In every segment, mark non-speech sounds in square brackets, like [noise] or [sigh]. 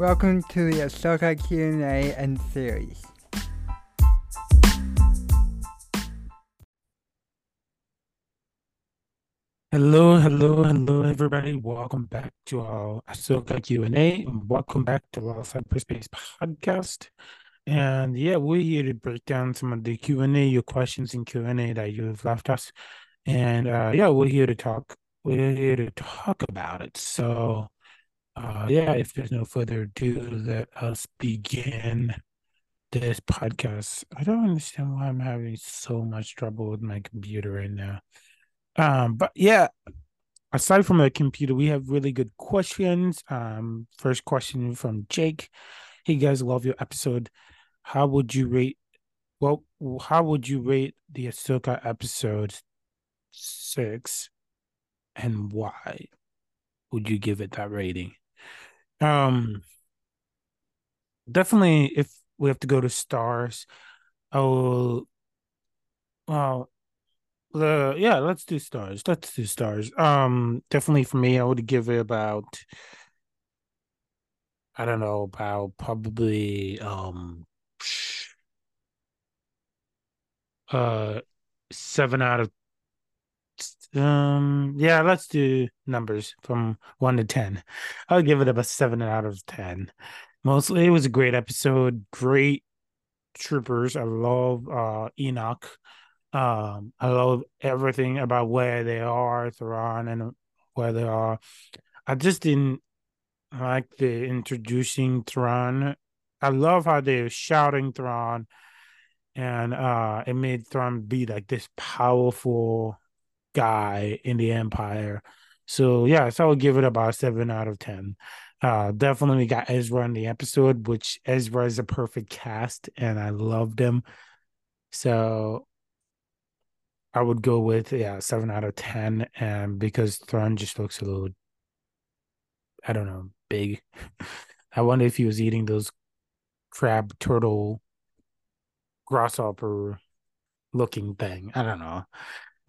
Welcome to the Ahsoka Q&A and series. Hello, hello, hello, everybody. Welcome back to our Ahsoka Q&A welcome back to our Hyperspace podcast. And yeah, we're here to break down some of the Q&A, your questions in Q&A that you've left us. And uh, yeah, we're here to talk. We're here to talk about it. So uh, yeah, if there's no further ado, let us begin this podcast. I don't understand why I'm having so much trouble with my computer right now. Um, but yeah, aside from the computer, we have really good questions. Um, first question from Jake. Hey guys, love your episode. How would you rate well how would you rate the Ahsoka episode six and why would you give it that rating? Um definitely if we have to go to stars, I will well uh, yeah, let's do stars. Let's do stars. Um, definitely for me, I would give it about I don't know about probably um uh seven out of um yeah let's do numbers from one to ten. I'll give it about seven out of ten. Mostly it was a great episode. Great troopers. I love uh enoch. Um, I love everything about where they are, Thrawn, and where they are. I just didn't like the introducing Thrawn. I love how they're shouting Thrawn, and uh, it made Thrawn be like this powerful guy in the Empire. So yeah, so I would give it about seven out of ten. Uh, definitely got Ezra in the episode, which Ezra is a perfect cast, and I loved him. So I would go with yeah seven out of ten, and because Thrawn just looks a little, I don't know, big. [laughs] I wonder if he was eating those crab turtle grasshopper looking thing. I don't know.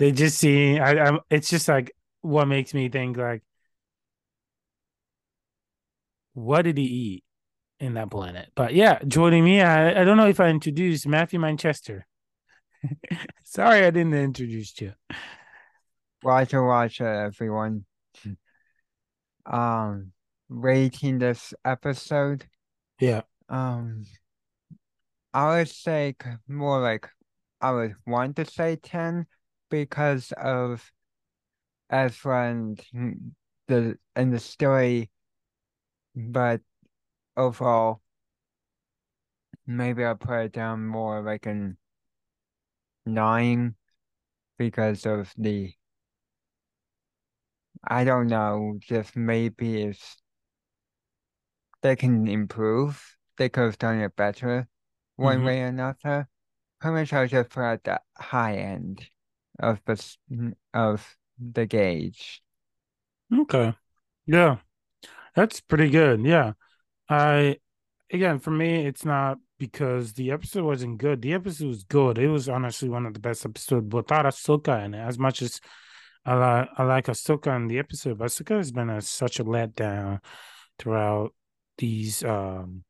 They just see. I. I'm. It's just like what makes me think like, what did he eat in that planet? But yeah, joining me, I. I don't know if I introduced Matthew Manchester. [laughs] Sorry, I didn't introduce you. Roger, Roger, everyone. [laughs] Um, rating this episode. Yeah. Um, I would say more like I would want to say ten because of Ezra and the and the story, but overall, maybe I'll put it down more like an nine because of the I don't know, just maybe if they can improve, they could have done it better one mm-hmm. way or another. Pretty much I'll just put at the high end of the of the gauge. Okay. Yeah. That's pretty good. Yeah. I again for me it's not because the episode wasn't good. The episode was good. It was honestly one of the best episodes without Ahsoka in it. As much as I like I like Ahsoka in the episode, but Ahsoka has been a, such a letdown throughout these um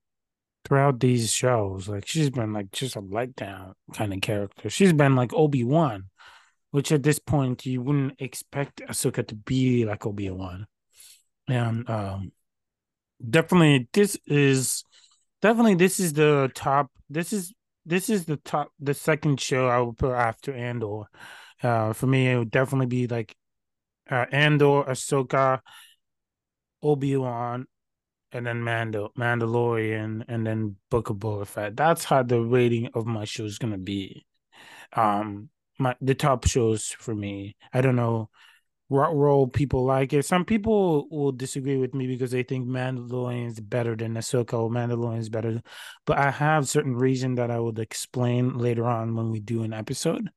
throughout these shows. Like she's been like just a letdown kind of character. She's been like Obi Wan, which at this point you wouldn't expect Ahsoka to be like Obi Wan. And um definitely this is definitely this is the top. This is this is the top. The second show I would put after Andor. Uh, for me, it would definitely be like uh, Andor, Ahsoka, Obi Wan, and then Mando, Mandalorian, and then Book of Boba Fett. That's how the rating of my show is gonna be. Um, my the top shows for me. I don't know what role people like it. Some people will disagree with me because they think Mandalorian is better than Ahsoka or Mandalorian is better. But I have certain reason that I would explain later on when we do an episode.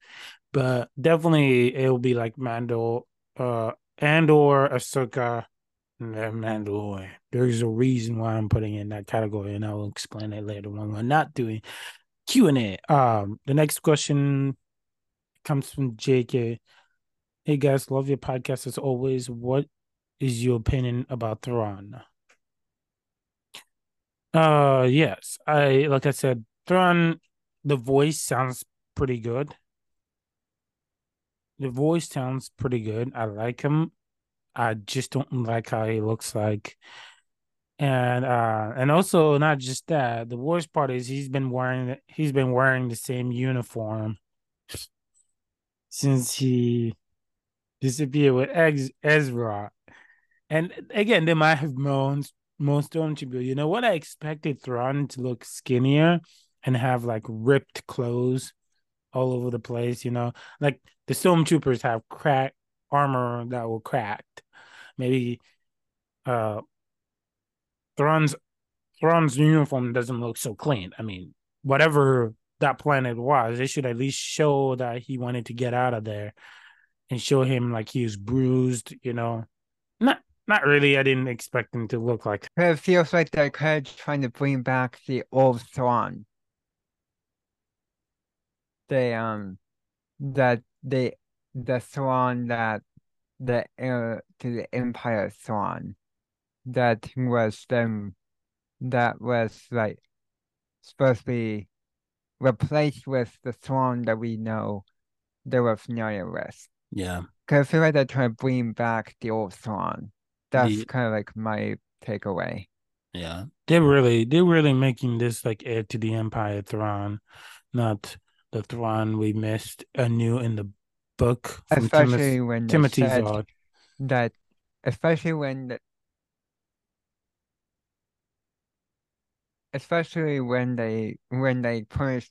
But definitely it will be like Mando, uh, Andor Ahsoka, and Mandalorian. There's a reason why I'm putting in that category, and I will explain it later when we're not doing Q and A. Um, the next question comes from JK. Hey guys, love your podcast as always. What is your opinion about Thrawn? Uh, yes. I like I said, Thrawn, the voice sounds pretty good. The voice sounds pretty good. I like him. I just don't like how he looks like. And uh and also not just that, the worst part is he's been wearing he's been wearing the same uniform since he disappeared with Ez- Ezra. And again, they might have moaned most stormtrooper. You know what? I expected Thrawn to look skinnier and have like ripped clothes all over the place. You know, like the stormtroopers have cracked armor that were cracked. Maybe uh Thrawn's Thrawn's uniform doesn't look so clean. I mean, whatever that planet was, they should at least show that he wanted to get out of there and show him like he was bruised. You know, not not really. I didn't expect him to look like. It feels like they're kind of trying to bring back the old Thrawn. They um that they the Thrawn that the uh, to the Empire Thrawn that was them that was like supposed to be replaced with the Thrawn that we know they were familiar with. Yeah. Because I feel like they're trying to bring back the old Thrawn. That's The, kind of like my takeaway. yeah. They're really they're really making this like heir to the Empire Thrawn, not the Thrawn we missed anew in the book Especially when they Timothy said that, especially when, especially when they when they punish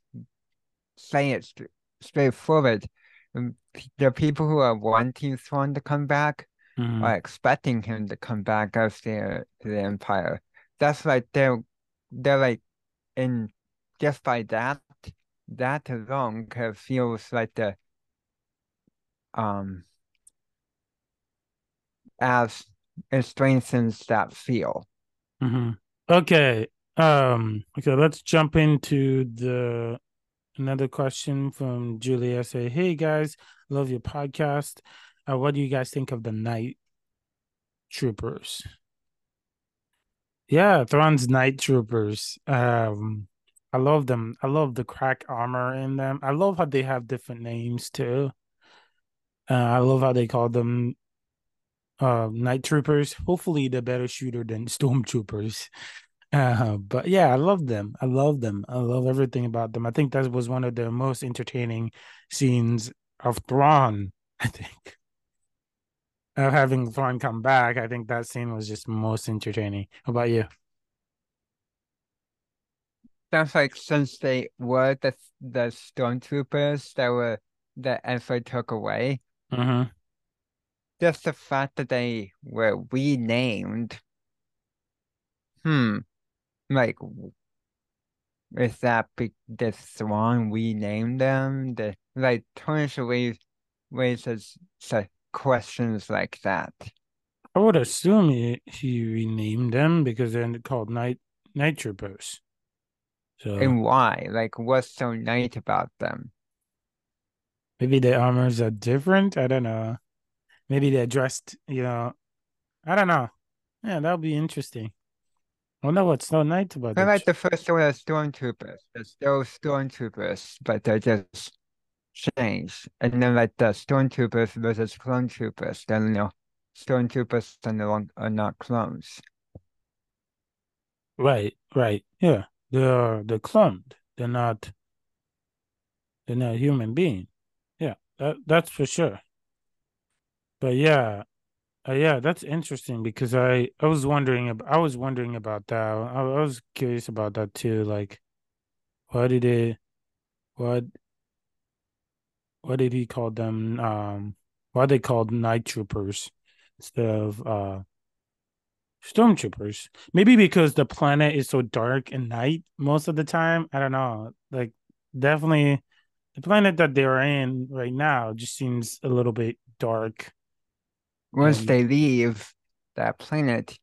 say it st straightforward, um, the people who are wanting Thrawn to come back Mhm. are expecting him to come back as the the Empire. That's like they're they're like in just by that that alone kind of feels like the um as it strengthens that feel. Mhm. Okay. Um. Okay. Let's jump into the another question from Julia. Say, hey guys, love your podcast. Uh, what do you guys think of the night troopers? Yeah, Thrawn's night troopers. Um, I love them. I love the crack armor in them. I love how they have different names too. Uh, I love how they call them uh night troopers. Hopefully, they're better shooter than [laughs] stormtroopers. Uh, but yeah, I love them. I love them. I love everything about them. I think that was one of the most entertaining scenes of Thrawn. [laughs] I think of having Thrawn come back. I think that scene was just most entertaining. How about you? Sounds like since they were the the stormtroopers that were that Ezra took away, Mm-hmm. just the fact that they were renamed, hmm, like is that be the We renamed them? The like Tarnish raise raises such questions like that. I would assume he, he renamed them because they're called night night troopers. So And why? Like what's so nice about them? maybe the armors are different. I don't know. Maybe they're dressed, you know. I don't know. Yeah, that'll be interesting. I no, what's so nice about I the like the first one of stormtroopers. They're still stormtroopers, but they're just changed. And then like the stormtroopers versus clone troopers, then you know, stormtroopers are no are not clones. right, right. Yeah. They're they're cloned. They're not they're not human being. Yeah, that that's for sure. But yeah, uh, yeah, that's interesting because I I was wondering about I was wondering about that. I, I was curious about that too. Like, why did it what what did he call them? Um, why they called night troopers instead of uh stormtroopers? Maybe because the planet is so dark and night most of the time. I don't know. Like, definitely the planet that they're in right now just seems a little bit dark Once they leave that planet,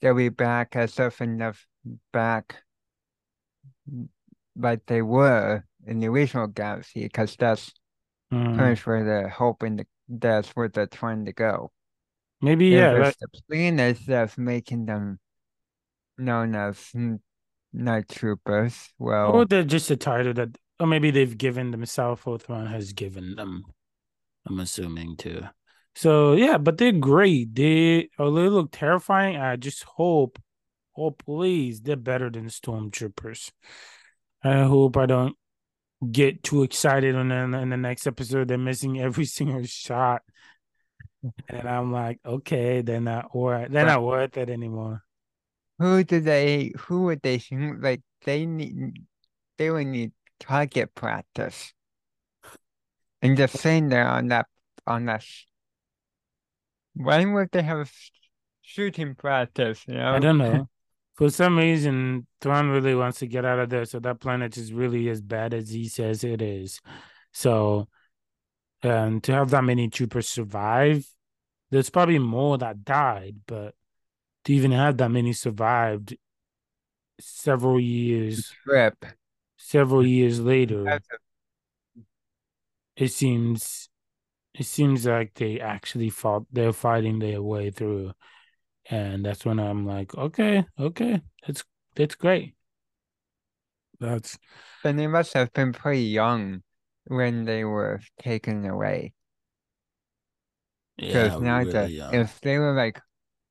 they'll be back as if enough back like they were in the original galaxy, because that's mm, where they're hoping to, that's where they're trying to go. maybe yeah, like the planet that's making them known as night troopers. Well, Or Well, they're just a title that, or maybe they've given themselves, or Othman has given them. I'm assuming too. So yeah, but they're great. They oh, a little look terrifying. I just hope, oh please, they're better than stormtroopers. I hope I don't get too excited on then in the next episode they're missing every [laughs] single shot. And I'm like, okay, they're not or they're not worth it anymore. who do they? Who would they think? Like they need, they would need target practice, and just sitting there on that on that. When would they have shooting practice? You know, I don't know. [laughs] For some reason, Thrawn really wants to get out of there, so that planet is really as bad as he says it is. So, and to have that many troopers survive, there's probably more that died, but to even have that many survived several years, trip. several years later, it seems, it seems like they actually fought. They're fighting their way through, and that's when I'm like, okay, okay, that's that's great. That's Then they must have been pretty young when they were taken away. Because yeah, now really that young. if they were like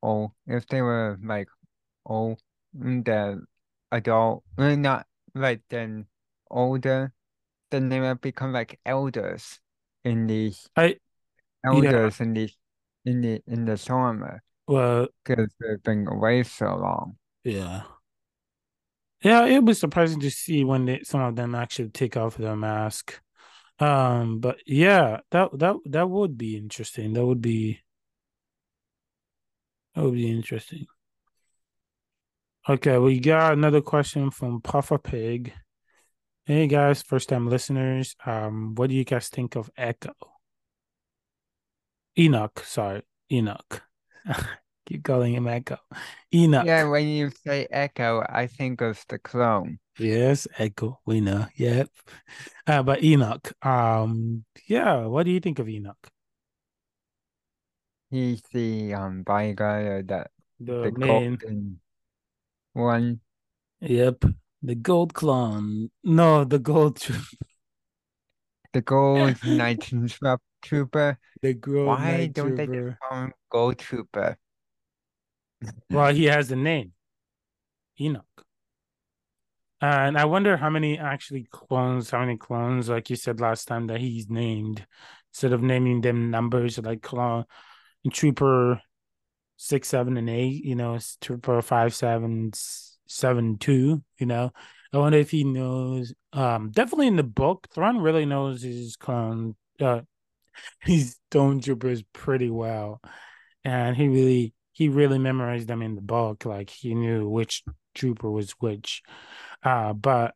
old, if they were like old, mm, the adult, not like then older, then they might become like elders in these I yeah, elders in these in the in the summer well, because they've been away so long. yeah, yeah. It was surprising to see when they, some of them actually take off their mask. Um, but yeah, that that that would be interesting. That would be that would be interesting. Okay, we got another question from Puffer Pig. Hey guys, first time listeners. Um, what do you guys think of Echo? Enoch, sorry, Enoch. [laughs] Keep calling him Echo. Enoch. Yeah, when you say Echo, I think of the clone. Yes, Echo. We know. Yep. Uh, but Enoch. Um, yeah. What do you think of Enoch? He's the um bodyguard or the The the main. one. Yep. The gold clone. No, the gold. tro- The gold [laughs] night Trooper. trooper. the gold Why night don't they trooper. call him Gold Trooper? [laughs] Well, he has a name. Enoch. And I wonder how many actually clones, how many clones, like you said last time, that he's named instead of naming them numbers like clone trooper six, seven, and eight, you know, trooper five, seven, s- seven, two, you know. I wonder if he knows um definitely in the book, Thrawn really knows his clone uh [laughs] his stormtroopers pretty well. And he really he really memorized them in the book. Like he knew which trooper was which. Uh but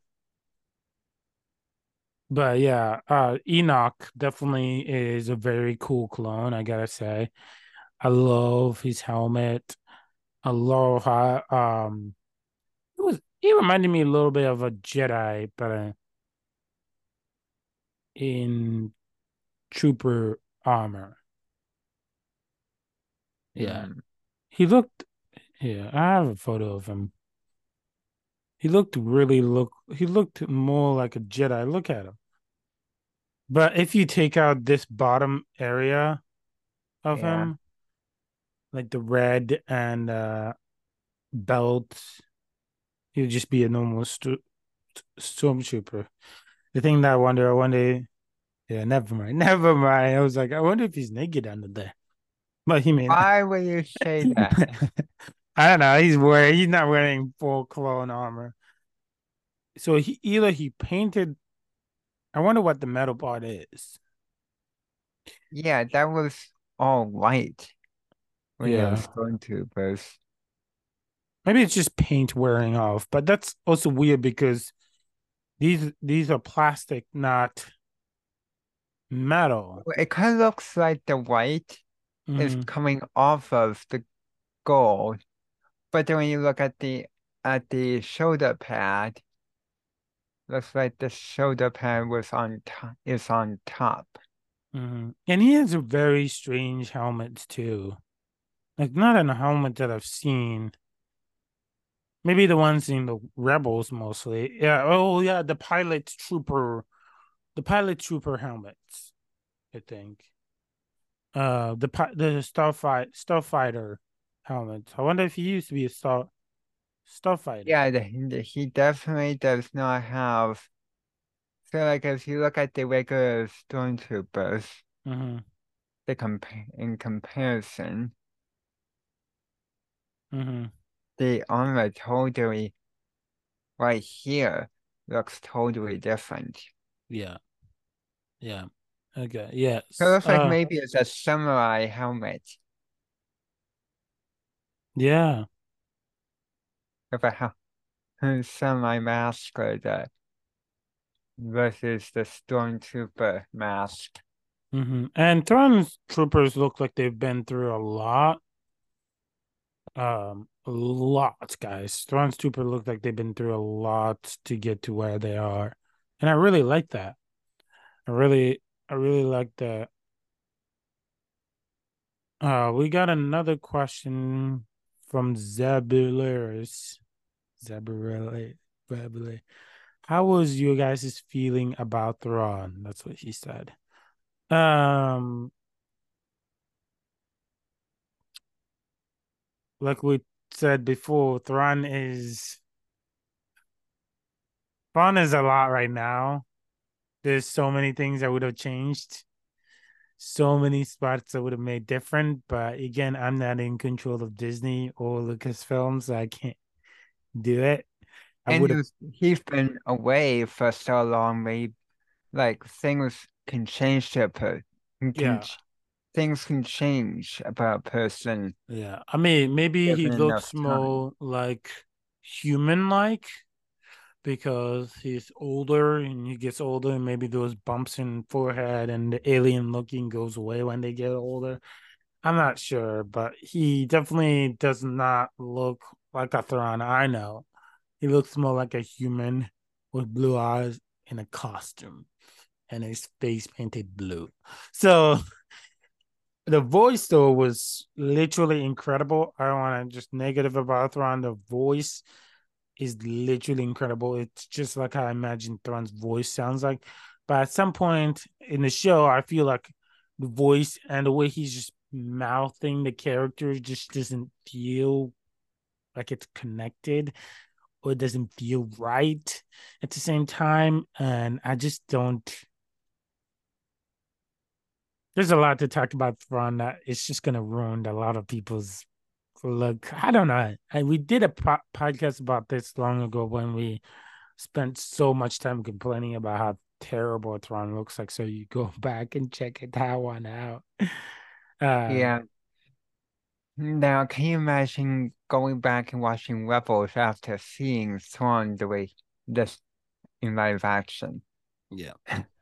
but yeah, uh Enoch definitely is a very cool clone, I gotta say. I love his helmet. I love how um he reminded me a little bit of a Jedi, but uh, in trooper armor. Yeah. Mm. He looked yeah, I have a photo of him. He looked really look he looked more like a Jedi. Look at him. But if you take out this bottom area of Yeah. him, like the red and uh belt, he'd just be a normal sto- stormtrooper. The thing that I wonder, I wonder, yeah, never mind, [laughs] never mind. I was like, I wonder if he's naked under there. But he may not. Why would you say [laughs] that? I don't know. He's wearing. He's not wearing full clone armor. So he either he painted. I wonder what the metal part is. Yeah, that was all white when Yeah, stormtroopers. Maybe it's just paint wearing off. But that's also weird because these these are plastic, not metal. It kind of looks like the white is Mhm. coming off of the gold, but then when you look at the at the shoulder pad, looks like the shoulder pad was on top is on top. Mhm. And he has a very strange helmet too. Like not in a helmet that I've seen. Maybe the ones in the rebels mostly. Yeah. Oh yeah, the pilot trooper, the pilot trooper helmets. I think. Uh, the the starfight starfighter helmet. I wonder if he used to be a star starfighter. Yeah, the, he definitely does not have. So, like, if you look at the regular stormtroopers, Mm-hmm. the comp in comparison, Mm-hmm. The armor totally right here looks totally different. Yeah. Yeah. Okay. Yes. So it looks like Uh, maybe it's a samurai helmet yeah. with a [laughs] samurai mask or the versus the stormtrooper mask. Mm-hmm. And Thrawn's troopers look like they've been through a lot. Um, lot, guys. Thrawn's trooper look like they've been through a lot to get to where they are, and I really like that. I really, I really like that. Uh, we got another question from Zabulers. Zabulere. How was you guys' feeling about Thrawn? That's what he said. Um, like we said before, Thrawn is Thrawn is a lot right now. There's so many things I would have changed, so many spots I would have made different. But again, I'm not in control of Disney or Lucasfilm, so I can't do it. I And he's, been away for so long, maybe like things can change to a per can yeah, ch- things can change about a person yeah. I mean, maybe he looks more like human-like because he's older and he gets older and maybe those bumps in forehead and the alien looking goes away when they get older. I'm not sure, but he definitely does not look like a Thrawn I know. He looks more like a human with blue eyes in a costume and his face painted blue. So the voice though was literally incredible. I don't want to just negative about Thrawn. The voice is literally incredible. It's just like I imagine Thrawn's voice sounds like. But at some point in the show, I feel like the voice and the way he's just mouthing the character just doesn't feel like it's connected or it doesn't feel right at the same time. And I just don't. There's a lot to talk about Thrawn that it's just going to ruin a lot of people's look. I don't know. I, we did a po- podcast about this long ago when we spent so much time complaining about how terrible Thrawn looks like. So you go [laughs] back and check it that one out. Uh, Yeah. Now, can you imagine going back and watching Rebels after seeing Thrawn the way this in live action? Yeah. [laughs]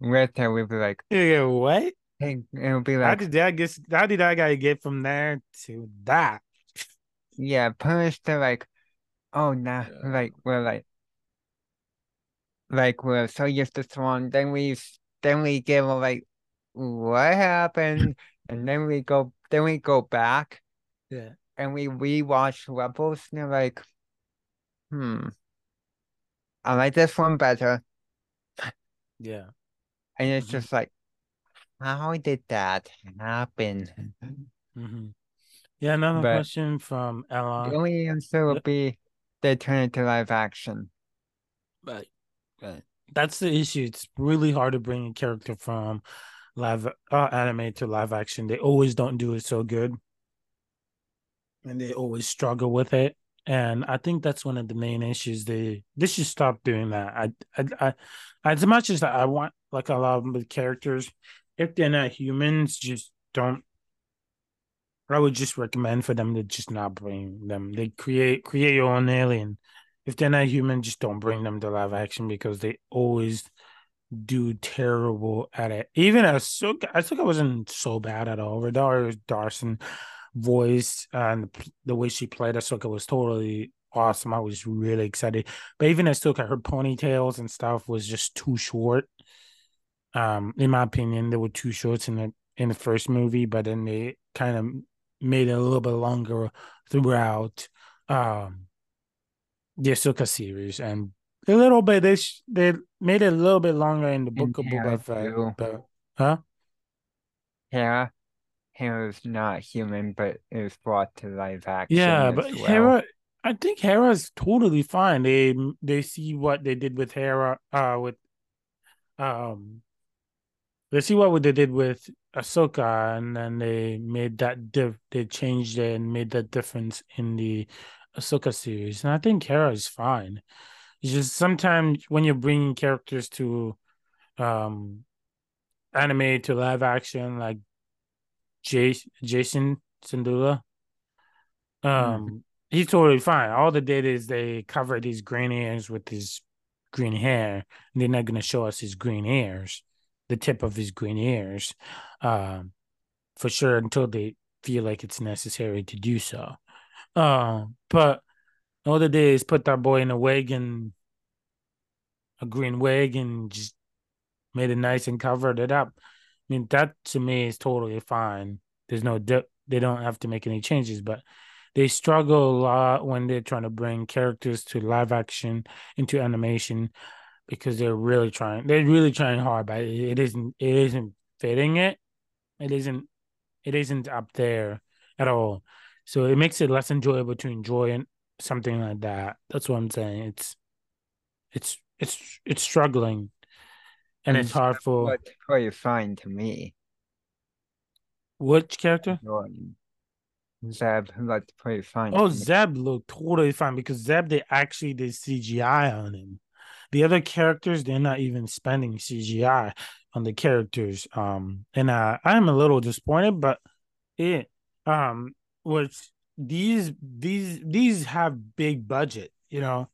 There, we'd be like, Yeah. What? hey, it'll be like, How did that get? How did that guy get from there to that? yeah, punished to like, oh, nah, Yeah. like, we're like, like, we're so used to Thrawn, then we, then we give like, what happened? And then we go, then we go back Yeah. and we rewatch Rebels and they're like, hmm, I like this one better. Yeah. And it's Mhm. just like, how did that happen? Mm-hmm. Yeah. Another But question from the only answer would be they turn it to live action. Right. Right. That's the issue. It's really hard to bring a character from live uh, anime to live action. They always don't do it so good. And they always struggle with it. And I think that's one of the main issues. They they should stop doing that. I I, I as much as I want like a lot of the characters, if they're not humans, just don't I would just recommend for them to just not bring them. They create create your own alien. If they're not human, just don't bring them to live action because they always do terrible at it. Even Ahsoka, Ahsoka wasn't so bad at all. Rosario Dawson voice and the way she played Ahsoka was totally awesome. I was really excited. But even Ahsoka, her ponytails and stuff was just too short. Um, in my opinion, they were too short in the in the first movie, but then they kind of made it a little bit longer throughout. um the Ahsoka series and a little bit they sh- they made it a little bit longer in the And book of Hera Boba Fett, but huh? Hera, Hera's not human, but it was brought to live action Yeah, as but well. Hera, I think Hera's totally fine. They they see what they did with Hera, uh, with um, they see what they did with Ahsoka, and then they made that diff. They changed it and made that difference in the Ahsoka series, and I think Hera is fine. It's just sometimes when you're bringing characters to um anime to live action, like Jace, Jacen Syndulla, Mhm. um, he's totally fine. All they did is they covered his green ears with his green hair. And they're not going to show us his green hairs, the tip of his green ears, um, for sure until they feel like it's necessary to do so. Um, but all they did is put that boy in a wig and a green wig and just made it nice and covered it up. I mean, that to me is totally fine. There's no dip. They don't have to make any changes, but they struggle a lot when they're trying to bring characters to live action into animation because they're really trying. They're really trying hard, but it isn't. It isn't fitting it. It isn't. It isn't up there at all. So it makes it less enjoyable to enjoy something like that. That's what I'm saying. It's it's it's it's struggling and it's hard for Looked pretty fine to me. which character? Jordan. Zeb looked pretty fine. Oh. Zeb looked totally fine because Zeb they actually did CGI on him. The other characters they're not even spending CGI on the characters. Um, and uh, I'm a little disappointed, but it um was these these these have big budget, you know.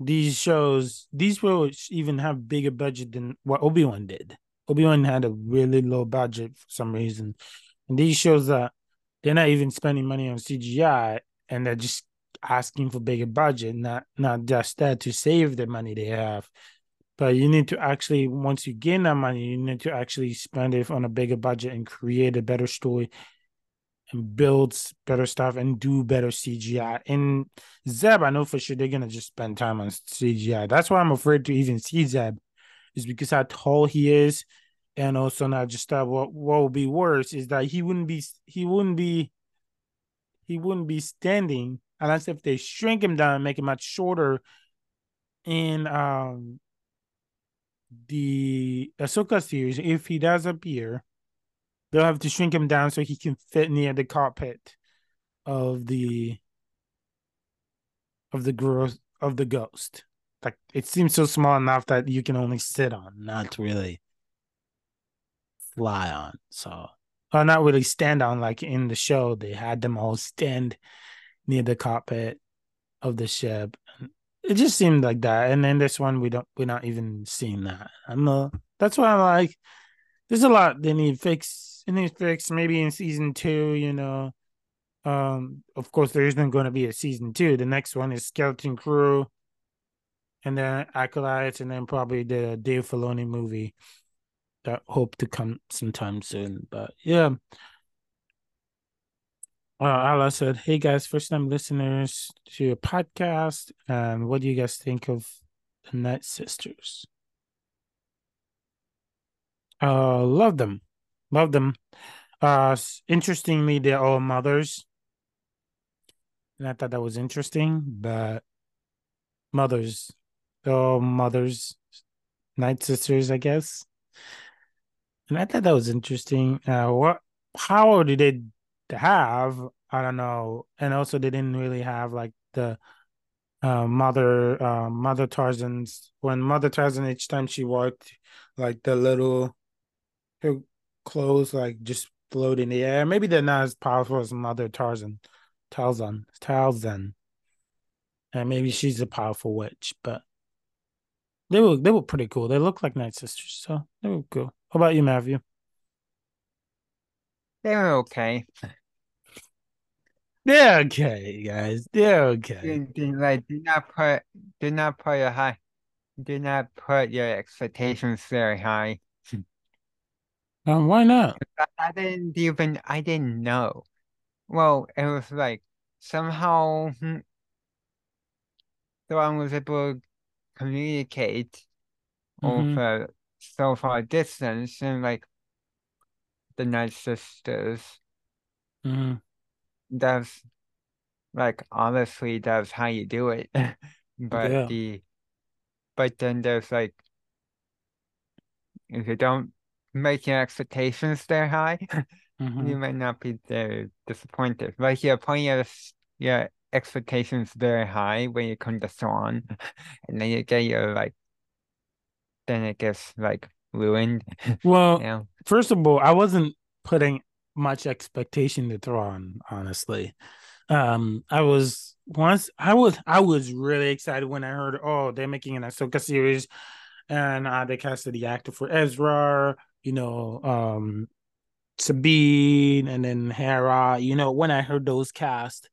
These shows these will even have bigger budget than what Obi Wan did. Obi Wan had a really low budget for some reason, and these shows that they're not even spending money on CGI and they're just asking for bigger budget, not not just that to save the money they have. But you need to actually, once you gain that money, you need to actually spend it on a bigger budget and create a better story and build better stuff and do better CGI. And Zeb, I know for sure they're gonna just spend time on CGI. That's why I'm afraid to even see Zeb, is because how tall he is, and also not just that. What what will be worse is that he wouldn't be he wouldn't be he wouldn't be standing unless if they shrink him down and make him much shorter in um the Ahsoka series. If he does appear, they'll have to shrink him down so he can fit near the cockpit of the of the growth of the ghost. Like it seems so small enough that you can only sit on, not really fly on. So or not really stand on like in the show. They had them all stand near the cockpit of the ship. It just seemed like that. And then this one we don't we're not even seeing that. I'm uh, that's why I'm like there's a lot they need fix they need fix maybe in season two, you know. Um, of course there isn't going to be a season two. The next one is Skeleton Crew, and then Acolytes, and then probably the Dave Filoni movie that hope to come sometime soon. But yeah. Uh, said, "Hey guys, first time listeners to your podcast, and what do you guys think of the Night Sisters?" Uh, love them, love them. Uh, interestingly, they're all mothers, and I thought that was interesting. But mothers, they're all mothers, Night Sisters, I guess. And I thought that was interesting. Uh, what power did they have? I don't know. And also, they didn't really have like the uh, mother, uh, Mother Talzin's. When Mother Talzin, each time she walked, like the little her clothes like just float in the air. Maybe they're not as powerful as Mother Talzin, Talzin, Talzin, and maybe she's a powerful witch. But they were they were pretty cool. They look like Night Sisters, so they were cool. How about you, Matthew? They were okay. They're okay, guys. They're okay. Like, do not put, do not put your high, do not put your expectations very high. [laughs] Um, why not? I, didn't even, I didn't know. Well, it was like somehow hmm, Thrawn was able to communicate Mhm. over so far distance and like the Night Sisters. Mhm. That's like honestly that's how you do it. [laughs] But Yeah. the but then there's like if you don't make your expectations there high, [laughs] you Mhm. might not be there disappointed. Like you're putting your your expectations very high when you come to Thrawn, [laughs] and then you get your like then it gets like ruined. Well, Yeah. first of all, I wasn't putting much expectation to Thrawn, honestly. Um, I was once I was I was really excited when I heard, oh, they're making an Ahsoka series, and uh, they casted the actor for Ezra. You know, um, Sabine, and then Hera. You know, when I heard those cast,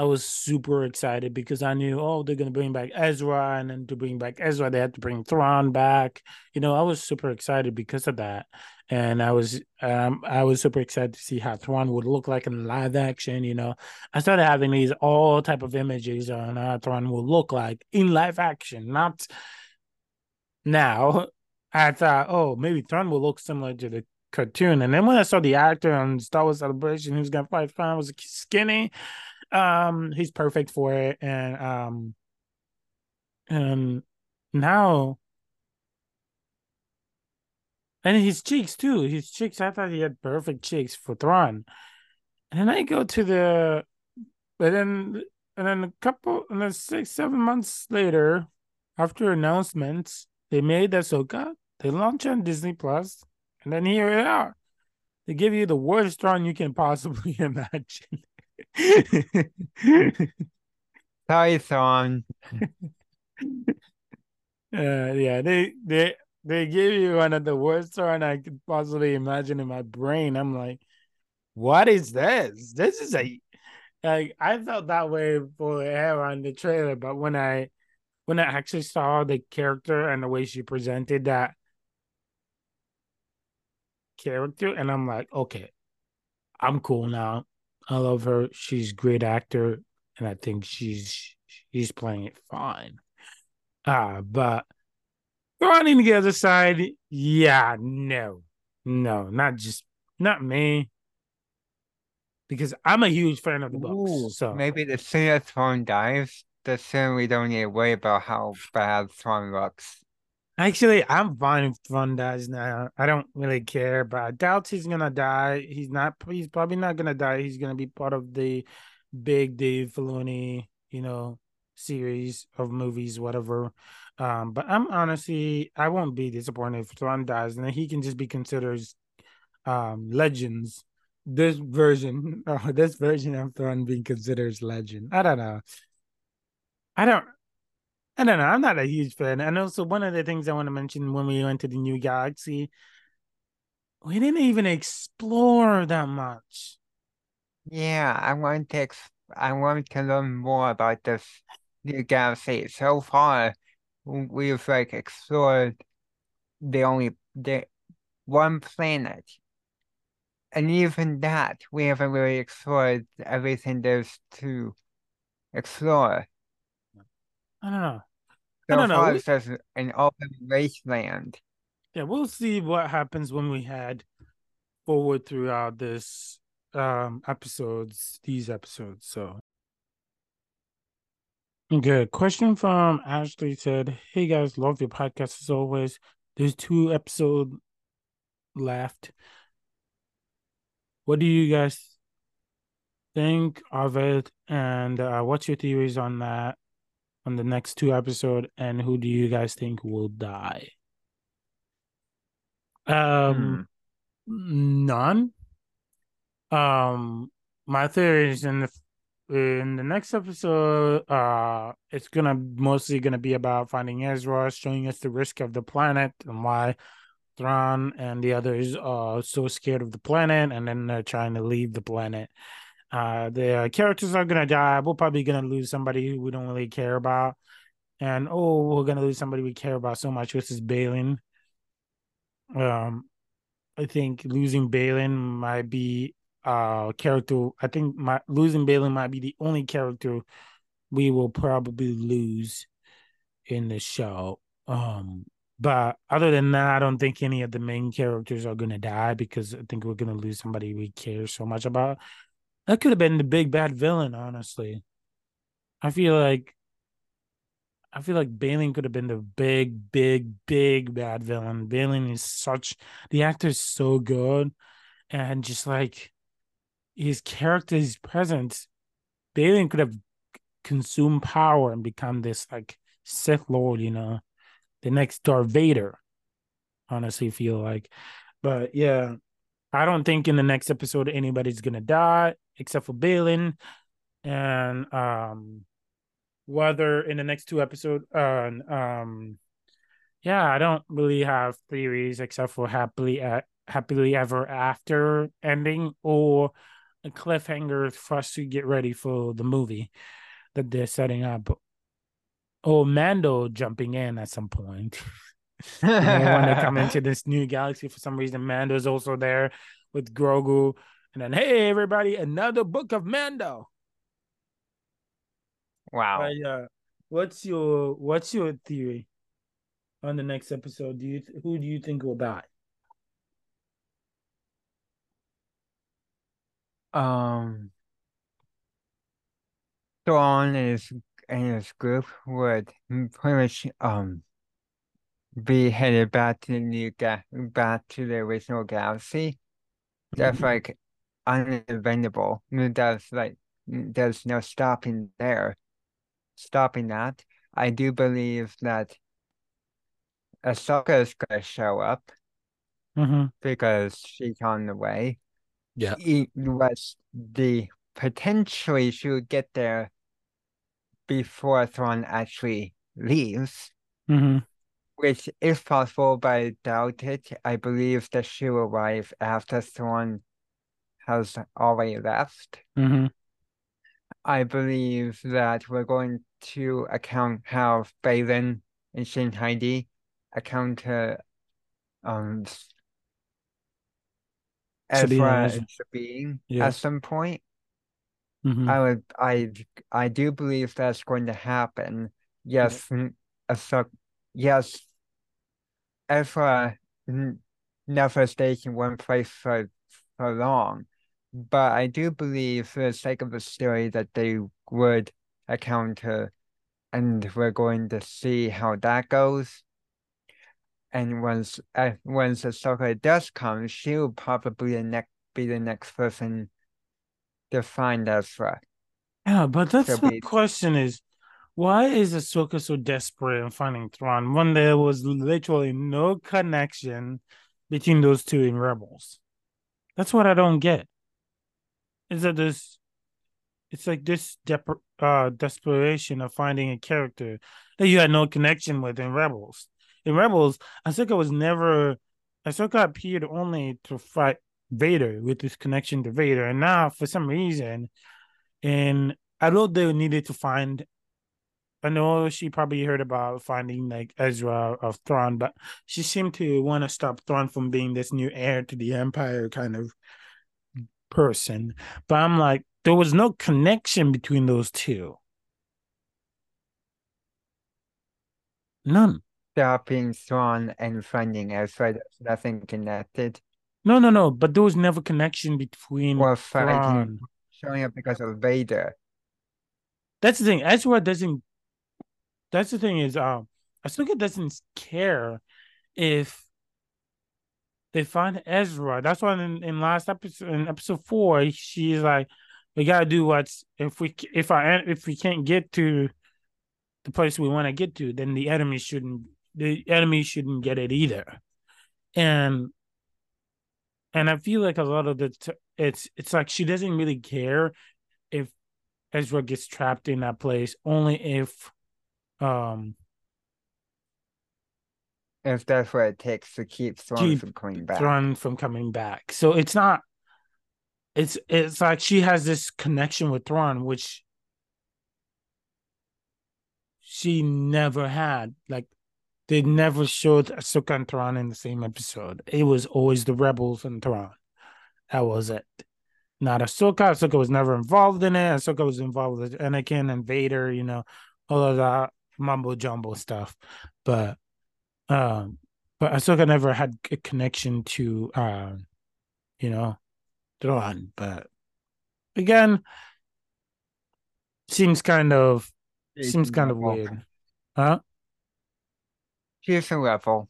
I was super excited because I knew, oh, they're gonna bring back Ezra, and then to bring back Ezra, they had to bring Thrawn back. You know, I was super excited because of that, and I was, um, I was super excited to see how Thrawn would look like in live action. You know, I started having these all type of images on how Thrawn would look like in live action, not now. [laughs] I thought, oh, maybe Thrawn will look similar to the cartoon, and then when I saw the actor on Star Wars Celebration, who's gonna fight Thrawn was skinny um he's perfect for it. And um and now and his cheeks too. His cheeks i thought he had perfect cheeks for Thrawn. And then i go to the but then and then a couple and then six seven months later after announcements they made Ahsoka they launched on Disney Plus and then here they are. They give you the worst Thrawn you can possibly [laughs] imagine Thrawn. [laughs] Uh, yeah, they they they give you one of the worst Thrawn I could possibly imagine in my brain. I'm like, what is this? This is a like I felt that way for Hera in the trailer, but when I when I actually saw the character and the way she presented that character, and I'm like, okay, I'm cool now. I love her. She's a great actor, and I think she's she's playing it fine. Uh, but running the other side, yeah, no, no, not just not me, because I'm a huge fan of the books. Ooh, So maybe the sooner Thrawn dies, the sooner we don't need to worry about how bad Thrawn looks. Actually, I'm fine if Thrawn dies now. I don't really care, but I doubt he's gonna die. He's not. He's probably not gonna die. He's gonna be part of the big Dave Filoni, you know, series of movies, whatever. Um, but I'm honestly, I won't be disappointed if Thrawn dies, and he can just be considered um legends. This version, [laughs] this version of Thrawn being considered legend. I don't know. I don't. I don't know. I'm not a huge fan. And also, one of the things I want to mention when we went to the new galaxy, we didn't even explore that much. Yeah, I want to ex I want to learn more about this new galaxy. So far, we've like explored the only the one planet, and even that we haven't really explored everything there's to explore. I don't know. No, don't know. far, We, it's just an open wasteland. yeah, we'll see what happens when we head forward throughout this um episodes, these episodes. So Good. question from Ashley said, Hey guys, love your podcast as always. There's two episodes left. What do you guys think of it? And uh, what's your theories on that on the next two episode? And who do you guys think will die? Um Hmm. none. Um, my theory is in the in the next episode, uh, it's gonna mostly gonna be about finding Ezra, showing us the risk of the planet and why Thrawn and the others are so scared of the planet, and then they're trying to leave the planet. Uh, the characters are gonna die. We're probably gonna lose somebody who we don't really care about, and oh, we're gonna lose somebody we care about so much, which is Baylan. Um, I think losing Baylan might be uh character. I think my losing Baylan might be the only character we will probably lose in the show. Um, but other than that, I don't think any of the main characters are gonna die because I think we're gonna lose somebody we care so much about. That could have been the big bad villain, honestly. I feel like I feel like Baylan could have been the big, big, big bad villain. Baylan is such the actor is so good, and just like his character's presence, Baylan could have consumed power and become this like Sith Lord, you know, the next Darth Vader. Honestly, feel like, but yeah, I don't think in the next episode anybody's gonna die except for Baylan, and um whether in the next two episodes uh um yeah i don't really have theories except for happily uh, happily ever after ending or a cliffhanger for us to get ready for the movie that they're setting up. Or mando jumping in at some point [laughs] when they come into [laughs] this new galaxy for some reason mando's also there with grogu and then hey everybody another book of mando Wow. But yeah, what's your what's your theory on the next episode? Do you who do you think will die? Um, Thrawn and his and his group would pretty much um be headed back to the new ga back to the original galaxy. That's like uneventable. There's like there's no stopping there. Stopping that. I do believe that Ahsoka is gonna show up Mm-hmm. because she's on the way. Yeah. It was the potentially she would get there before Thrawn actually leaves, Mm-hmm. Which is possible, but I doubt it. I believe that she will arrive after someone has already left. Mm-hmm. I believe that we're going to account how Baylan and Shin Hati account um Sabine Ezra Sabine Yeah. at some point. Mm-hmm. I would I I do believe that's going to happen. Yes, mm, Ahsoka, yes, Ezra n- never stays in one place for for long, but I do believe for the sake of the story that they would account her, and we're going to see how that goes. And once uh, once Ahsoka does come, she'll probably the next be the next person to find Ezra. Yeah, but that's She'll my be question is why is Ahsoka so desperate in finding Thrawn when there was literally no connection between those two in Rebels? That's what I don't get. Is that this it's like this dep- uh, desperation of finding a character that you had no connection with in Rebels. In Rebels, Ahsoka was never Ahsoka appeared only to fight Vader with this connection to Vader, and now for some reason, and I know they needed to find. I know she probably heard about finding like Ezra of Thrawn, but she seemed to want to stop Thrawn from being this new heir to the Empire kind of person. But I'm like, there was no connection between those two. None. stopping Thrawn and finding Ezra. Nothing connected. No, no, no. But there was never connection between Or fighting, Thrawn. showing up because of Vader. That's the thing. Ezra doesn't. That's the thing is, um, Ahsoka doesn't care if they find Ezra. That's why in, in last episode, in episode four, she's like, "We gotta do what's if we if I if we can't get to the place we want to get to, then the enemy shouldn't the enemy shouldn't get it either." And and I feel like a lot of the t- it's it's like she doesn't really care if Ezra gets trapped in that place, only if um If that's what it takes to keep Thrawn Keep from coming back. Thrawn from coming back. So it's not. It's it's like she has this connection with Thrawn, which she never had. Like they never showed Ahsoka and Thrawn in the same episode. It was always the rebels and Thrawn. That was it. not Ahsoka. Ahsoka was never involved in it. Ahsoka was involved with Anakin and Vader, you know, all of that mumbo jumbo stuff. But um, but Ahsoka never had a connection to um, you know, Thrawn. But again, seems kind of seems kind of weird. Huh? She's a rebel.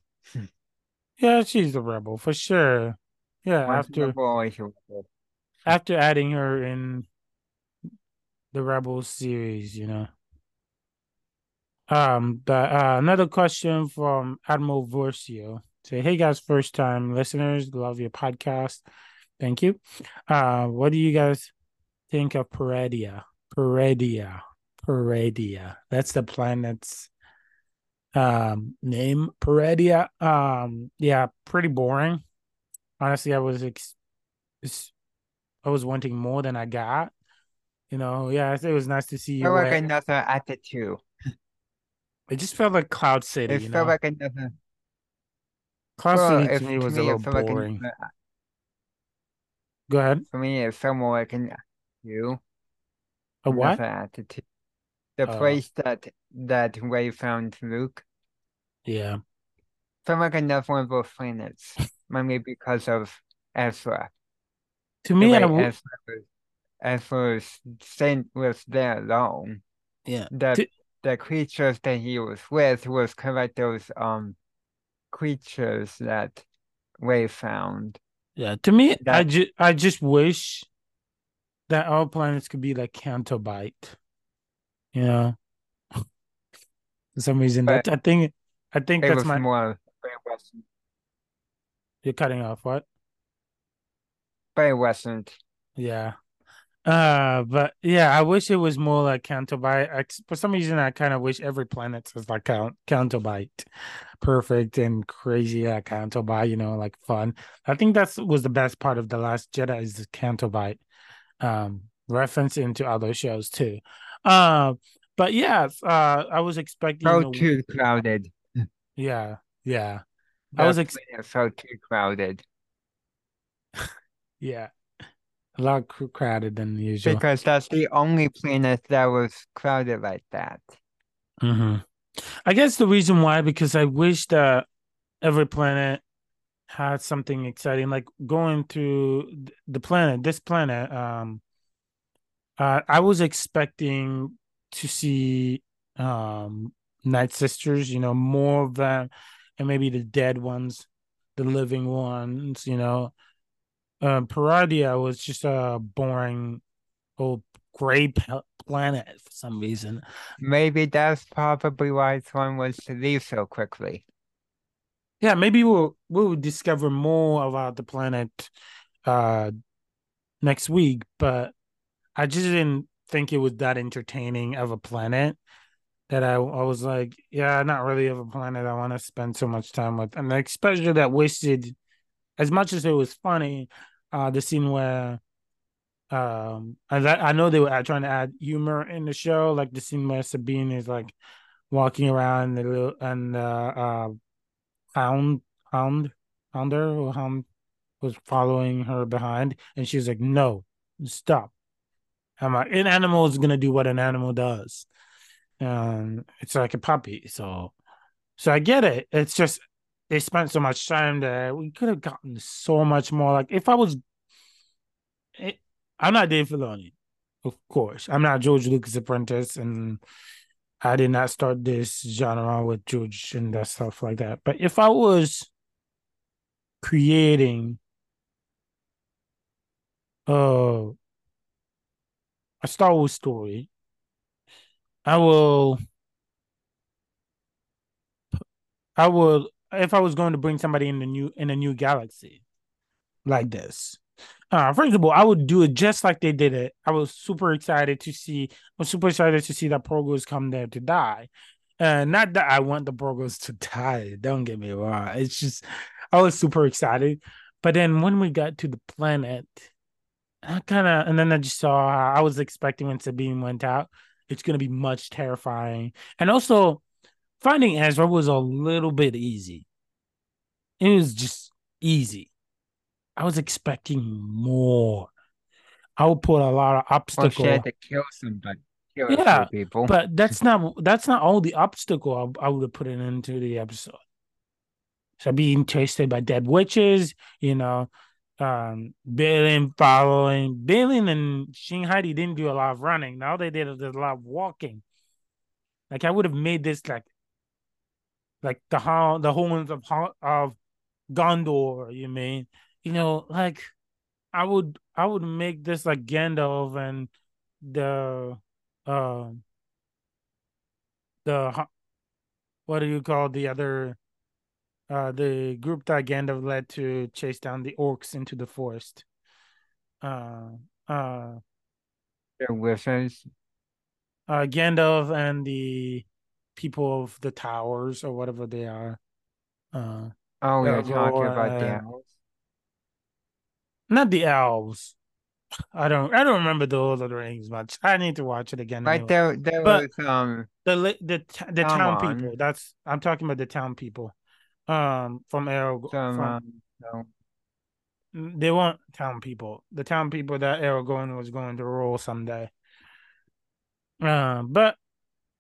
Yeah, she's a rebel for sure. Yeah, Once after rebel, always a rebel. after adding her in the Rebels series, you know. Um, but uh, another question from Admiral Versio. Say, hey guys, first time listeners, love your podcast. Thank you. Uh, what do you guys think of Peridea? Peridea. Peridea. That's the planet's um name. Peridea. Um, yeah, pretty boring. Honestly, I was ex- I was wanting more than I got. You know, yeah, it was nice to see you. Felt like another Ahch-To. It just felt like Cloud City, It you felt know. like another. Cloud well, City to me was a it little felt like boring. another- Go ahead. for me, it felt more like an uh, two. A what? Another Atta. The Oh. place that that Rey found Luke Yeah. felt like another one of those planets. Maybe because of Ezra. To me, I w- Ezra was, Ezra was sent was there alone. yeah. That To- the creatures that he was with was kind of like those um creatures that Rey found. Yeah. To me, I That- just I just wish that all planets could be like Canto Bight. You know. [laughs] For some reason, that I think I think that's my more Western, you're cutting off what? very Western. Yeah. Uh, but yeah, I wish it was more like Canto Bight. I, for some reason, I kind of wish every planet was like count Canto Bight, perfect and crazy like Canto Bight. You know, like fun. I think that's was the best part of the Last Jedi is the Canto Bight, um, reference into other shows too. Uh, but yeah, uh, I was expecting. So a- too crowded. yeah, yeah, I was ex- so too crowded [laughs] yeah, a lot cr- crowded than usual. because that's the only planet that was crowded like that. hmm I guess the reason why because I wish that every planet had something exciting, like going to th- the planet. This planet, um, uh, I was expecting to see um Night Sisters, you know, more of them, and maybe the dead ones, the living ones, you know. Um, Peridea was just a boring old gray p- planet for some reason. Maybe that's probably why Thrawn was to leave so quickly. Yeah, maybe we'll we'll discover more about the planet uh next week, but I just didn't think it was that entertaining of a planet that I I was like, yeah, not really of a planet I want to spend so much time with. And especially that wasted as much as it was funny, uh the scene where um I I know they were trying to add humor in the show, like the scene where Sabine is like walking around the little and uh uh hound hound hounder or hound was following her behind and she's like no stop. I'm like an animal is gonna do what an animal does. And it's like a puppy so so i get it. It's just they spent so much time there. We could have gotten so much more. Like if i was it, i'm not dave filoni of course. I'm not george lucas apprentice and I did not start this genre with George and that stuff like that. But if I was creating uh, a Star Wars story, I will I would if I was going to bring somebody in the new in a new galaxy like this. Uh, first of all, I would do it just like they did it. I was super excited to see. I was super excited to see that Progos come there to die. Uh, not that I want the Progos to [laughs] die. Don't get me wrong. It's just I was super excited. But then when we got to the planet, I kind of and then I just saw. I was expecting when Sabine went out, it's gonna be much terrifying. And also, finding Ezra was a little bit easy. It was just easy. I was expecting more. I would put a lot of obstacles. Or she had to kill somebody. Kill yeah, people. but [laughs] that's not that's not all the obstacle I, I would have put it into the episode. So being chased by dead witches, you know, um, Baylan following. Baylan and Shin Hati didn't do a lot of running. Now they did a, a lot of walking. Like I would have made this like like the how the horns of of Gondor. You mean you know like I would I would make this like Gandalf and the uh the what do you call the other uh the group that Gandalf led to chase down the orcs into the forest. Uh uh the wizards. Uh Gandalf and the people of the towers or whatever they are. Uh oh, you're talking about uh, the elves. Not the elves. I don't. I don't remember the Lord of the Rings much. I need to watch it again. Right anyway. there, there but was um the the the town on. people. That's I'm talking about the town people. Um, from Aragorn. From, um, no. They weren't town people. The town people that Aragorn was going to rule someday. Um, but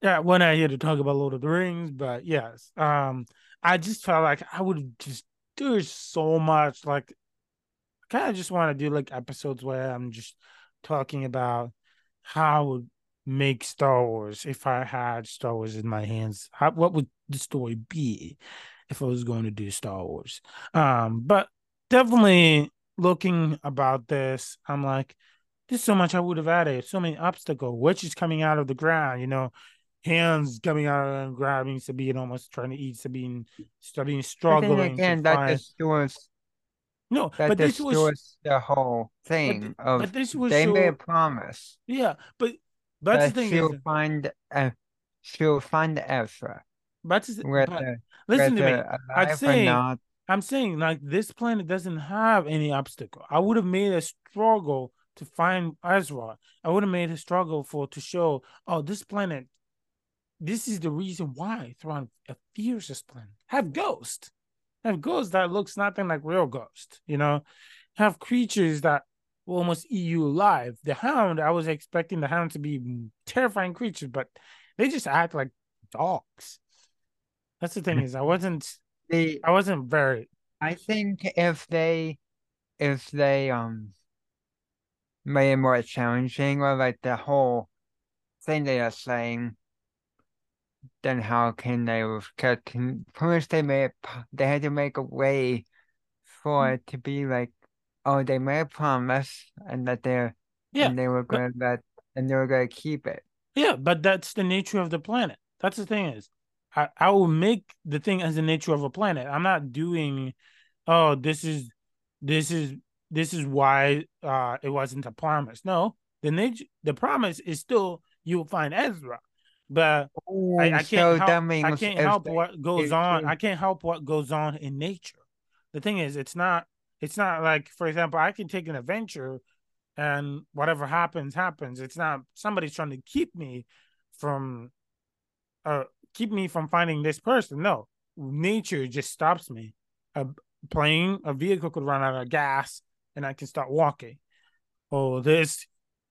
yeah, we're not here to talk about Lord of the Rings, but yes. Um, I just felt like I would just there's so much like I kind of just want to do like episodes where I'm just talking about how make Star Wars if I had Star Wars in my hands. How, what would the story be if I was going to do Star Wars? Um, but definitely looking about this, I'm like, there's so much I would have added, so many obstacles, which is coming out of the ground, you know, hands coming out and grabbing Sabine, almost trying to eat Sabine, Sabine struggling. again, that find... distorts. No, that but this was the whole thing but, of. But this was they so... made a promise. Yeah, but that's the thing. She'll is... find. Uh, she'll find Ezra. But, but listen to me. I'm saying. I'm saying like this planet doesn't have any obstacle. I would have made a struggle to find Ezra. I would have made a struggle for to show, oh, this planet this is the reason why Thrawn fears this planet. Have ghosts. Have ghosts that looks nothing like real ghosts, you know. Have creatures that will almost eat you alive. The hound, I was expecting the hound to be terrifying creatures, but they just act like dogs. That's the thing is I wasn't the, I wasn't very I think if they if they um made it more challenging or like the whole thing they are saying then how can they cut? First, they made they had to make a way for mm. it to be like, oh, they made a promise and that they're yeah, and they were gonna that and they were gonna keep it. Yeah, but that's the nature of the planet. That's the thing is, I I will make the thing as the nature of a planet. I'm not doing, oh, this is this is this is why uh it wasn't a promise. No, the nature the promise is still you'll find Ezra but Ooh, I, I, can't so help, I can't help what goes on. I can't help what goes on in nature. The thing is, it's not it's not like, for example, I can take an adventure and whatever happens, happens. It's not somebody's trying to keep me from uh keep me from finding this person. No, nature just stops me. A plane, a vehicle could run out of gas and I can start walking. Oh, this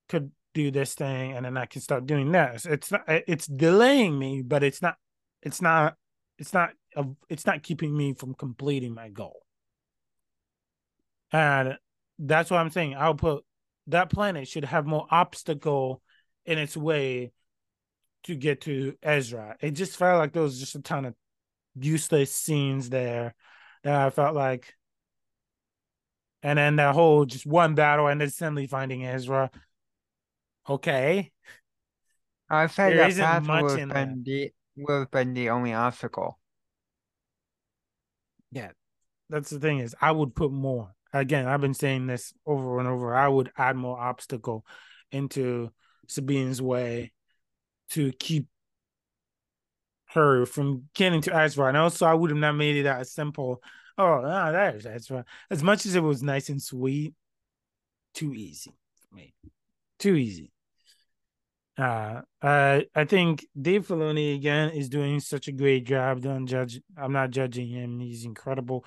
could do this thing and then I can start doing this. It's not it's delaying me, but it's not it's not it's not it's not keeping me from completing my goal. And that's what I'm saying. I'll put that planet should have more obstacle in its way to get to Ezra. It just felt like there was just a ton of useless scenes there that I felt like and then that whole just one battle and then suddenly finding Ezra Okay. I say there that path would have been the would have been the only obstacle. Yeah, that's the thing is I would put more. Again, I've been saying this over and over. I would add more obstacle into Sabine's way to keep her from getting to Ezra. And also, I would have not made it as simple. Oh, no, there's Ezra. As much as it was nice and sweet, too easy for me. Too easy. Uh, I I think Dave Filoni again is doing such a great job. Don't judge. I'm not judging him. He's incredible.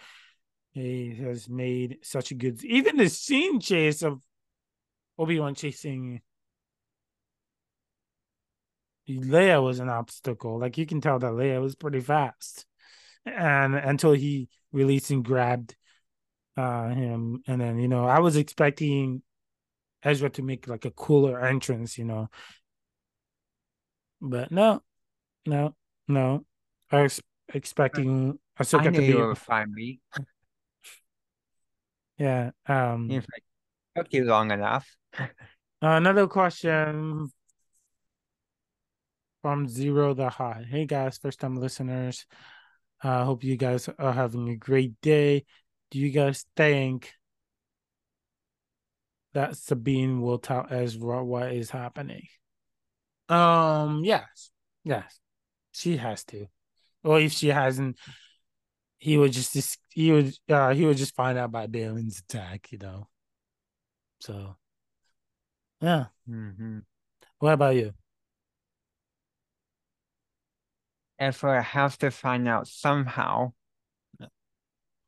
He has made such a good. Even the scene chase of Obi Wan chasing Leia was an obstacle. Like you can tell that Leia was pretty fast, and until he released and grabbed uh him, and then you know I was expecting Ezra to make like a cooler entrance, you know, but no, no, no. I was expecting Ahsoka I knew to you be would find me. yeah. Um, If it took you long enough. [laughs] another question from Zero the High. Hey guys, first time listeners. I uh, hope you guys are having a great day. Do you guys think that Sabine will tell Ezra what is happening? Um, yes, yes, she has to. Or if she hasn't, he would just he would uh he would just find out by Baylan's attack, you know. So, yeah. Mm-hmm. What about you? Ezra has to find out somehow.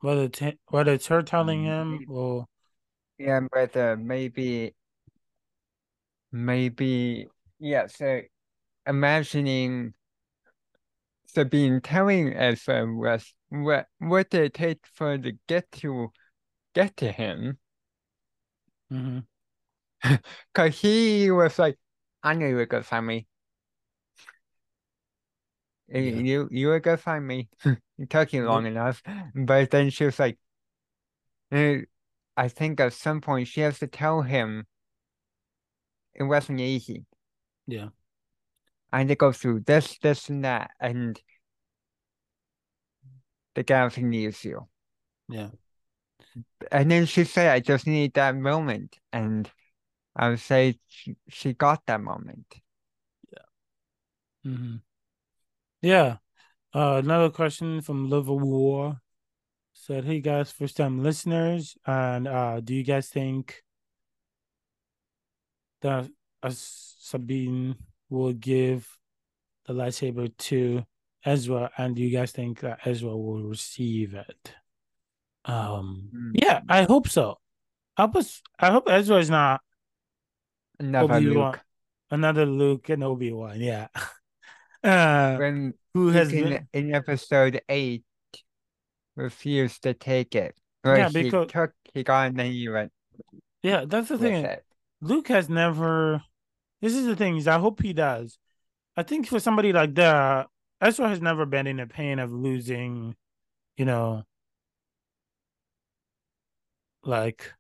Whether t- whether it's her telling him or yeah, whether maybe maybe yeah. So imagining Sabine telling Ezra was what what did it take for to get to get to him. mm-hmm. [laughs] Cause he was like, I knew you were gonna find me. Yeah. You you were gonna find me. [laughs] it took you long enough. But then she was like, I think at some point she has to tell him it wasn't easy. Yeah. And they go through this, this, and that, and the galaxy needs you. Yeah. And then she said, I just need that moment. And I would say she, she got that moment. Yeah. Mm-hmm. Yeah. Uh, another question from Liver War said, Hey guys, first time listeners. And uh, do you guys think that uh, Sabine will give the lightsaber to Ezra? And do you guys think that Ezra will receive it? Um, mm-hmm. yeah, I hope so. I hope, I hope Ezra is not another Obi-Wan, Luke. Another Luke and Obi Wan, yeah. [laughs] Uh, when who has in, been in episode eight refused to take it. Or yeah, because he took he got and then he went. Yeah, that's the thing. It. Luke has never. This is the thing. Is I hope he does. I think for somebody like that, Ezra has never been in the pain of losing, you know, like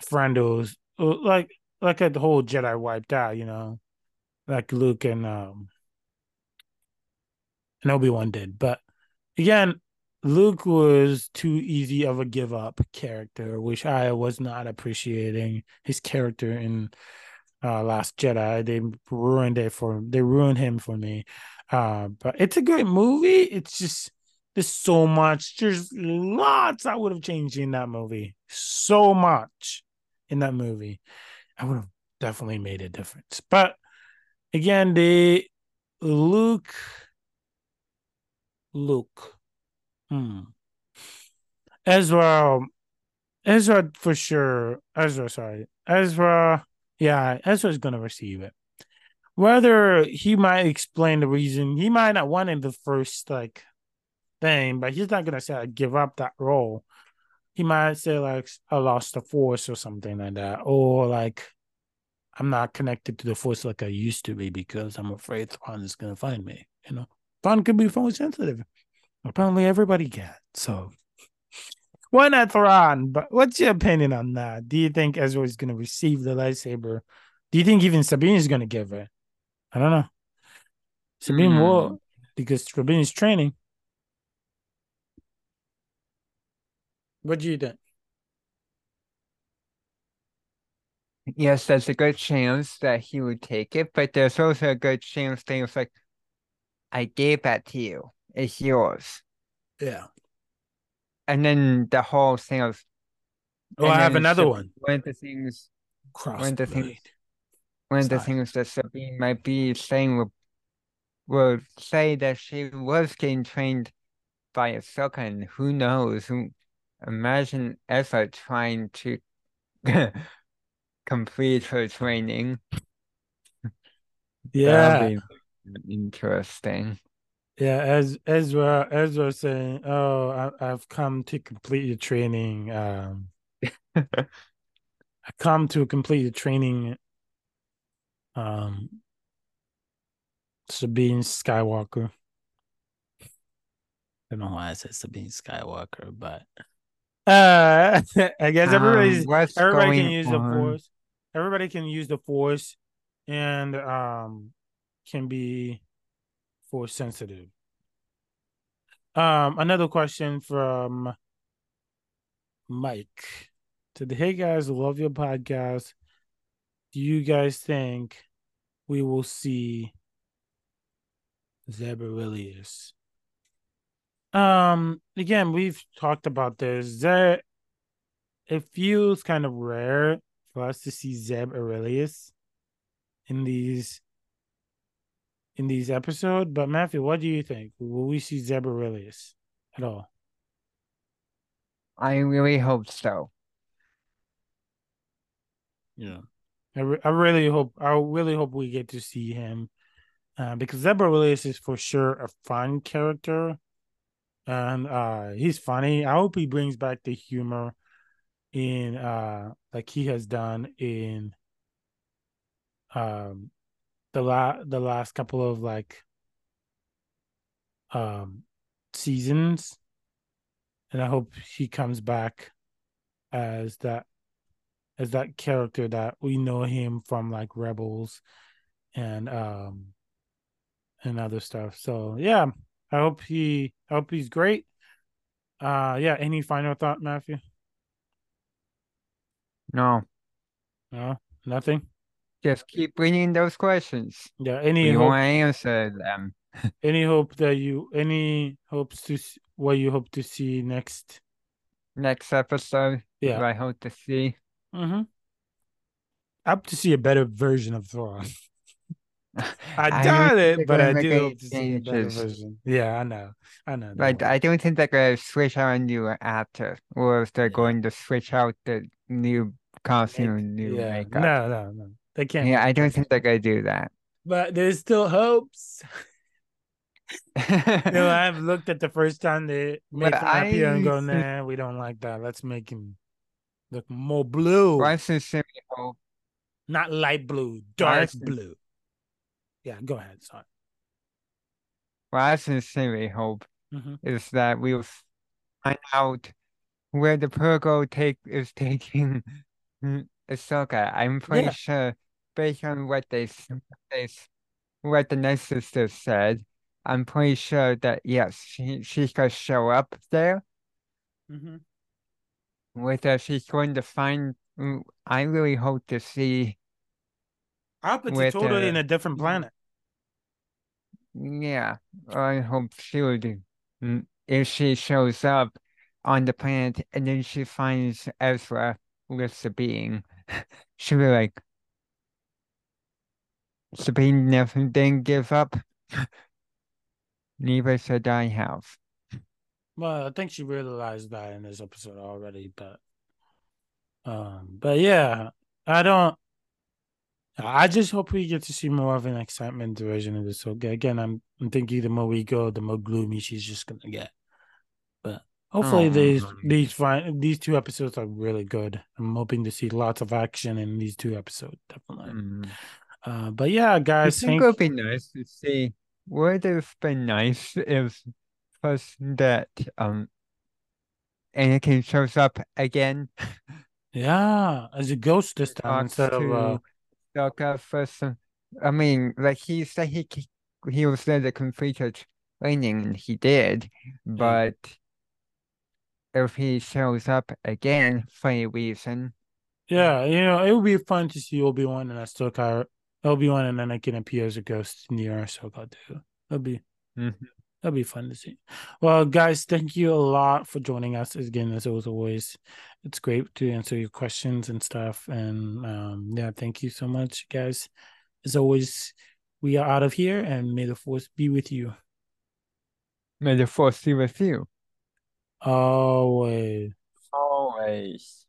friend who's like like a whole Jedi wiped out, you know like Luke and um and Obi Wan did. But again, Luke was too easy of a give up character, which I was not appreciating his character in uh Last Jedi. They ruined it for they ruined him for me. Uh, but it's a great movie. It's just there's so much. There's lots I would have changed in that movie. So much in that movie. I would have definitely made a difference. But again, the Luke, Luke, hmm. Ezra, Ezra for sure. Ezra, sorry, Ezra. Yeah, Ezra's gonna receive it. Whether he might explain the reason, he might not want in the first like thing, but he's not gonna say I give up that role. He might say like I lost the force or something like that, or like I'm not connected to the force like I used to be because I'm afraid Thrawn is to find me. You know, Thrawn can be force sensitive. Apparently, everybody can. So, why not Thrawn? But what's your opinion on that? Do you think Ezra is going to receive the lightsaber? Do you think even Sabine is going to give it? I don't know. Sabine mm. will because Sabine is training. What do you think? yes, there's a good chance that he would take it, but there's also a good chance was like, I gave that to you. It's yours. Yeah. And then the whole thing of Oh, I have another one. One of the things Crossblade. One of the things one of the things that Sabine might be saying would, would say that she was getting trained by Ahsoka, and who knows? Imagine Ezra trying to [laughs] complete her training. [laughs] Yeah. Interesting. Yeah, as Ezra Ezra saying, "Oh, I, I've come to complete the training. Um, [laughs] I come to complete the training. Um, Sabine Skywalker. I don't know why I said Sabine Skywalker, but uh, [laughs] I guess everybody's Um, what's everybody can going use the force. Everybody can use the force, and um, can be force sensitive. Um, another question from Mike. To the hey guys, love your podcast. Do you guys think we will see Zeb Orrelios? Um, again, we've talked about this. There, it feels kind of rare for us to see Zeb Orrelios in these in these episodes. But Matthew, what do you think? Will we see Zeb Orrelios at all? I really hope so. Yeah. I, re- I really hope I really hope we get to see him uh, because Zeb Orrelios is for sure a fun character and uh he's funny. I hope he brings back the humor in uh like he has done in um the la- the last couple of like um seasons and I hope he comes back as that as that character that we know him from like Rebels and um and other stuff. So yeah, I hope he I hope he's great. Uh yeah, any final thought, Matthew? No, No, nothing. Just keep bringing those questions. Yeah, any hope want to answer them. [laughs] any hope that you any hopes to what you hope to see next? Next episode, Yeah. I hope to see. Mm-hmm. I hope to see a better version of Thor. [laughs] I doubt it, but I do hope to see a better version. Yeah, I know. I know. worry. I don't think they're gonna switch out a new actor, or if they're Yeah. going to switch out the new costume, Make- new yeah, makeup. no, no, no. They can't. Yeah, I don't think they're gonna do that. But there's still hopes. [laughs] You know, I've looked at the first time they made But fun and go, nah, we don't like that. Let's make him look more blue, sincerely hope. not light blue, dark sin- blue. Yeah, go ahead. Sorry. I sincerely hope Mhm. is that we'll find out where the Purgo take is taking [laughs] Ahsoka. I'm pretty Yeah. sure, based on what they they what the Sisters said, I'm pretty sure that yes, she she's gonna show up there. Mhm. With her, she's going to find. mm, I really hope to see. I hope it's With, totally in a different planet. Yeah, I hope she would. mm, If she shows up on the planet and then she finds Ezra with the being, [laughs] she'll be like, Sabine never didn't give up. Neither should I have. Well, I think she realized that in this episode already, but um, but yeah, I don't. I just hope we get to see more of an excitement version of this. So again, I'm I'm thinking the more we go, the more gloomy she's just gonna get. But hopefully, Oh, these these fine these two episodes are really good. I'm hoping to see lots of action in these two episodes, definitely. Mm. Uh, but yeah, guys, I think it would be nice to see. Would have been nice if first that um Anakin shows up again. yeah as a ghost this time instead of uh, to first. I mean, like he said he he was there to complete his training, and he did. But if he shows up again for a reason, Yeah, you know, it would be fun to see Obi Wan and Ahsoka, Obi Wan and Anakin appear as a ghost near Ahsoka too. That'll be Mhm. that'll be fun to see. Well, guys, thank you a lot for joining us again. As always, it's great to answer your questions and stuff. And um, yeah, thank you so much, guys. As always, we are out of here, and may the force be with you may the force be with you always. always.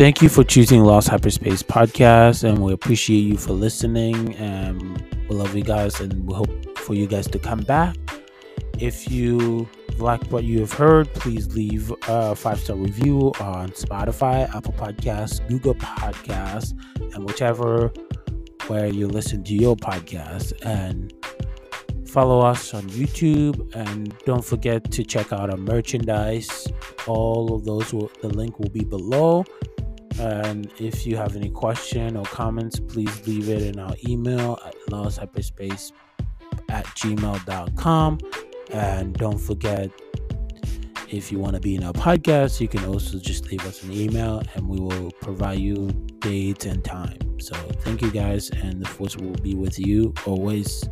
Thank you for choosing Lost Hyperspace Podcast, and we appreciate you for listening. And we love you guys, and we hope for you guys to come back. If you like what you have heard, please leave a five star review on Spotify, Apple Podcasts, Google Podcasts, and whichever where you listen to your podcast. And follow us on YouTube, and don't forget to check out our merchandise. All of those, will, the link will be below. And if you have any question or comments, please leave it in our email at losthyperspace at gmail.com. And don't forget, if you want to be in our podcast, you can also just leave us an email and we will provide you dates and time. So thank you guys, and the force will be with you always.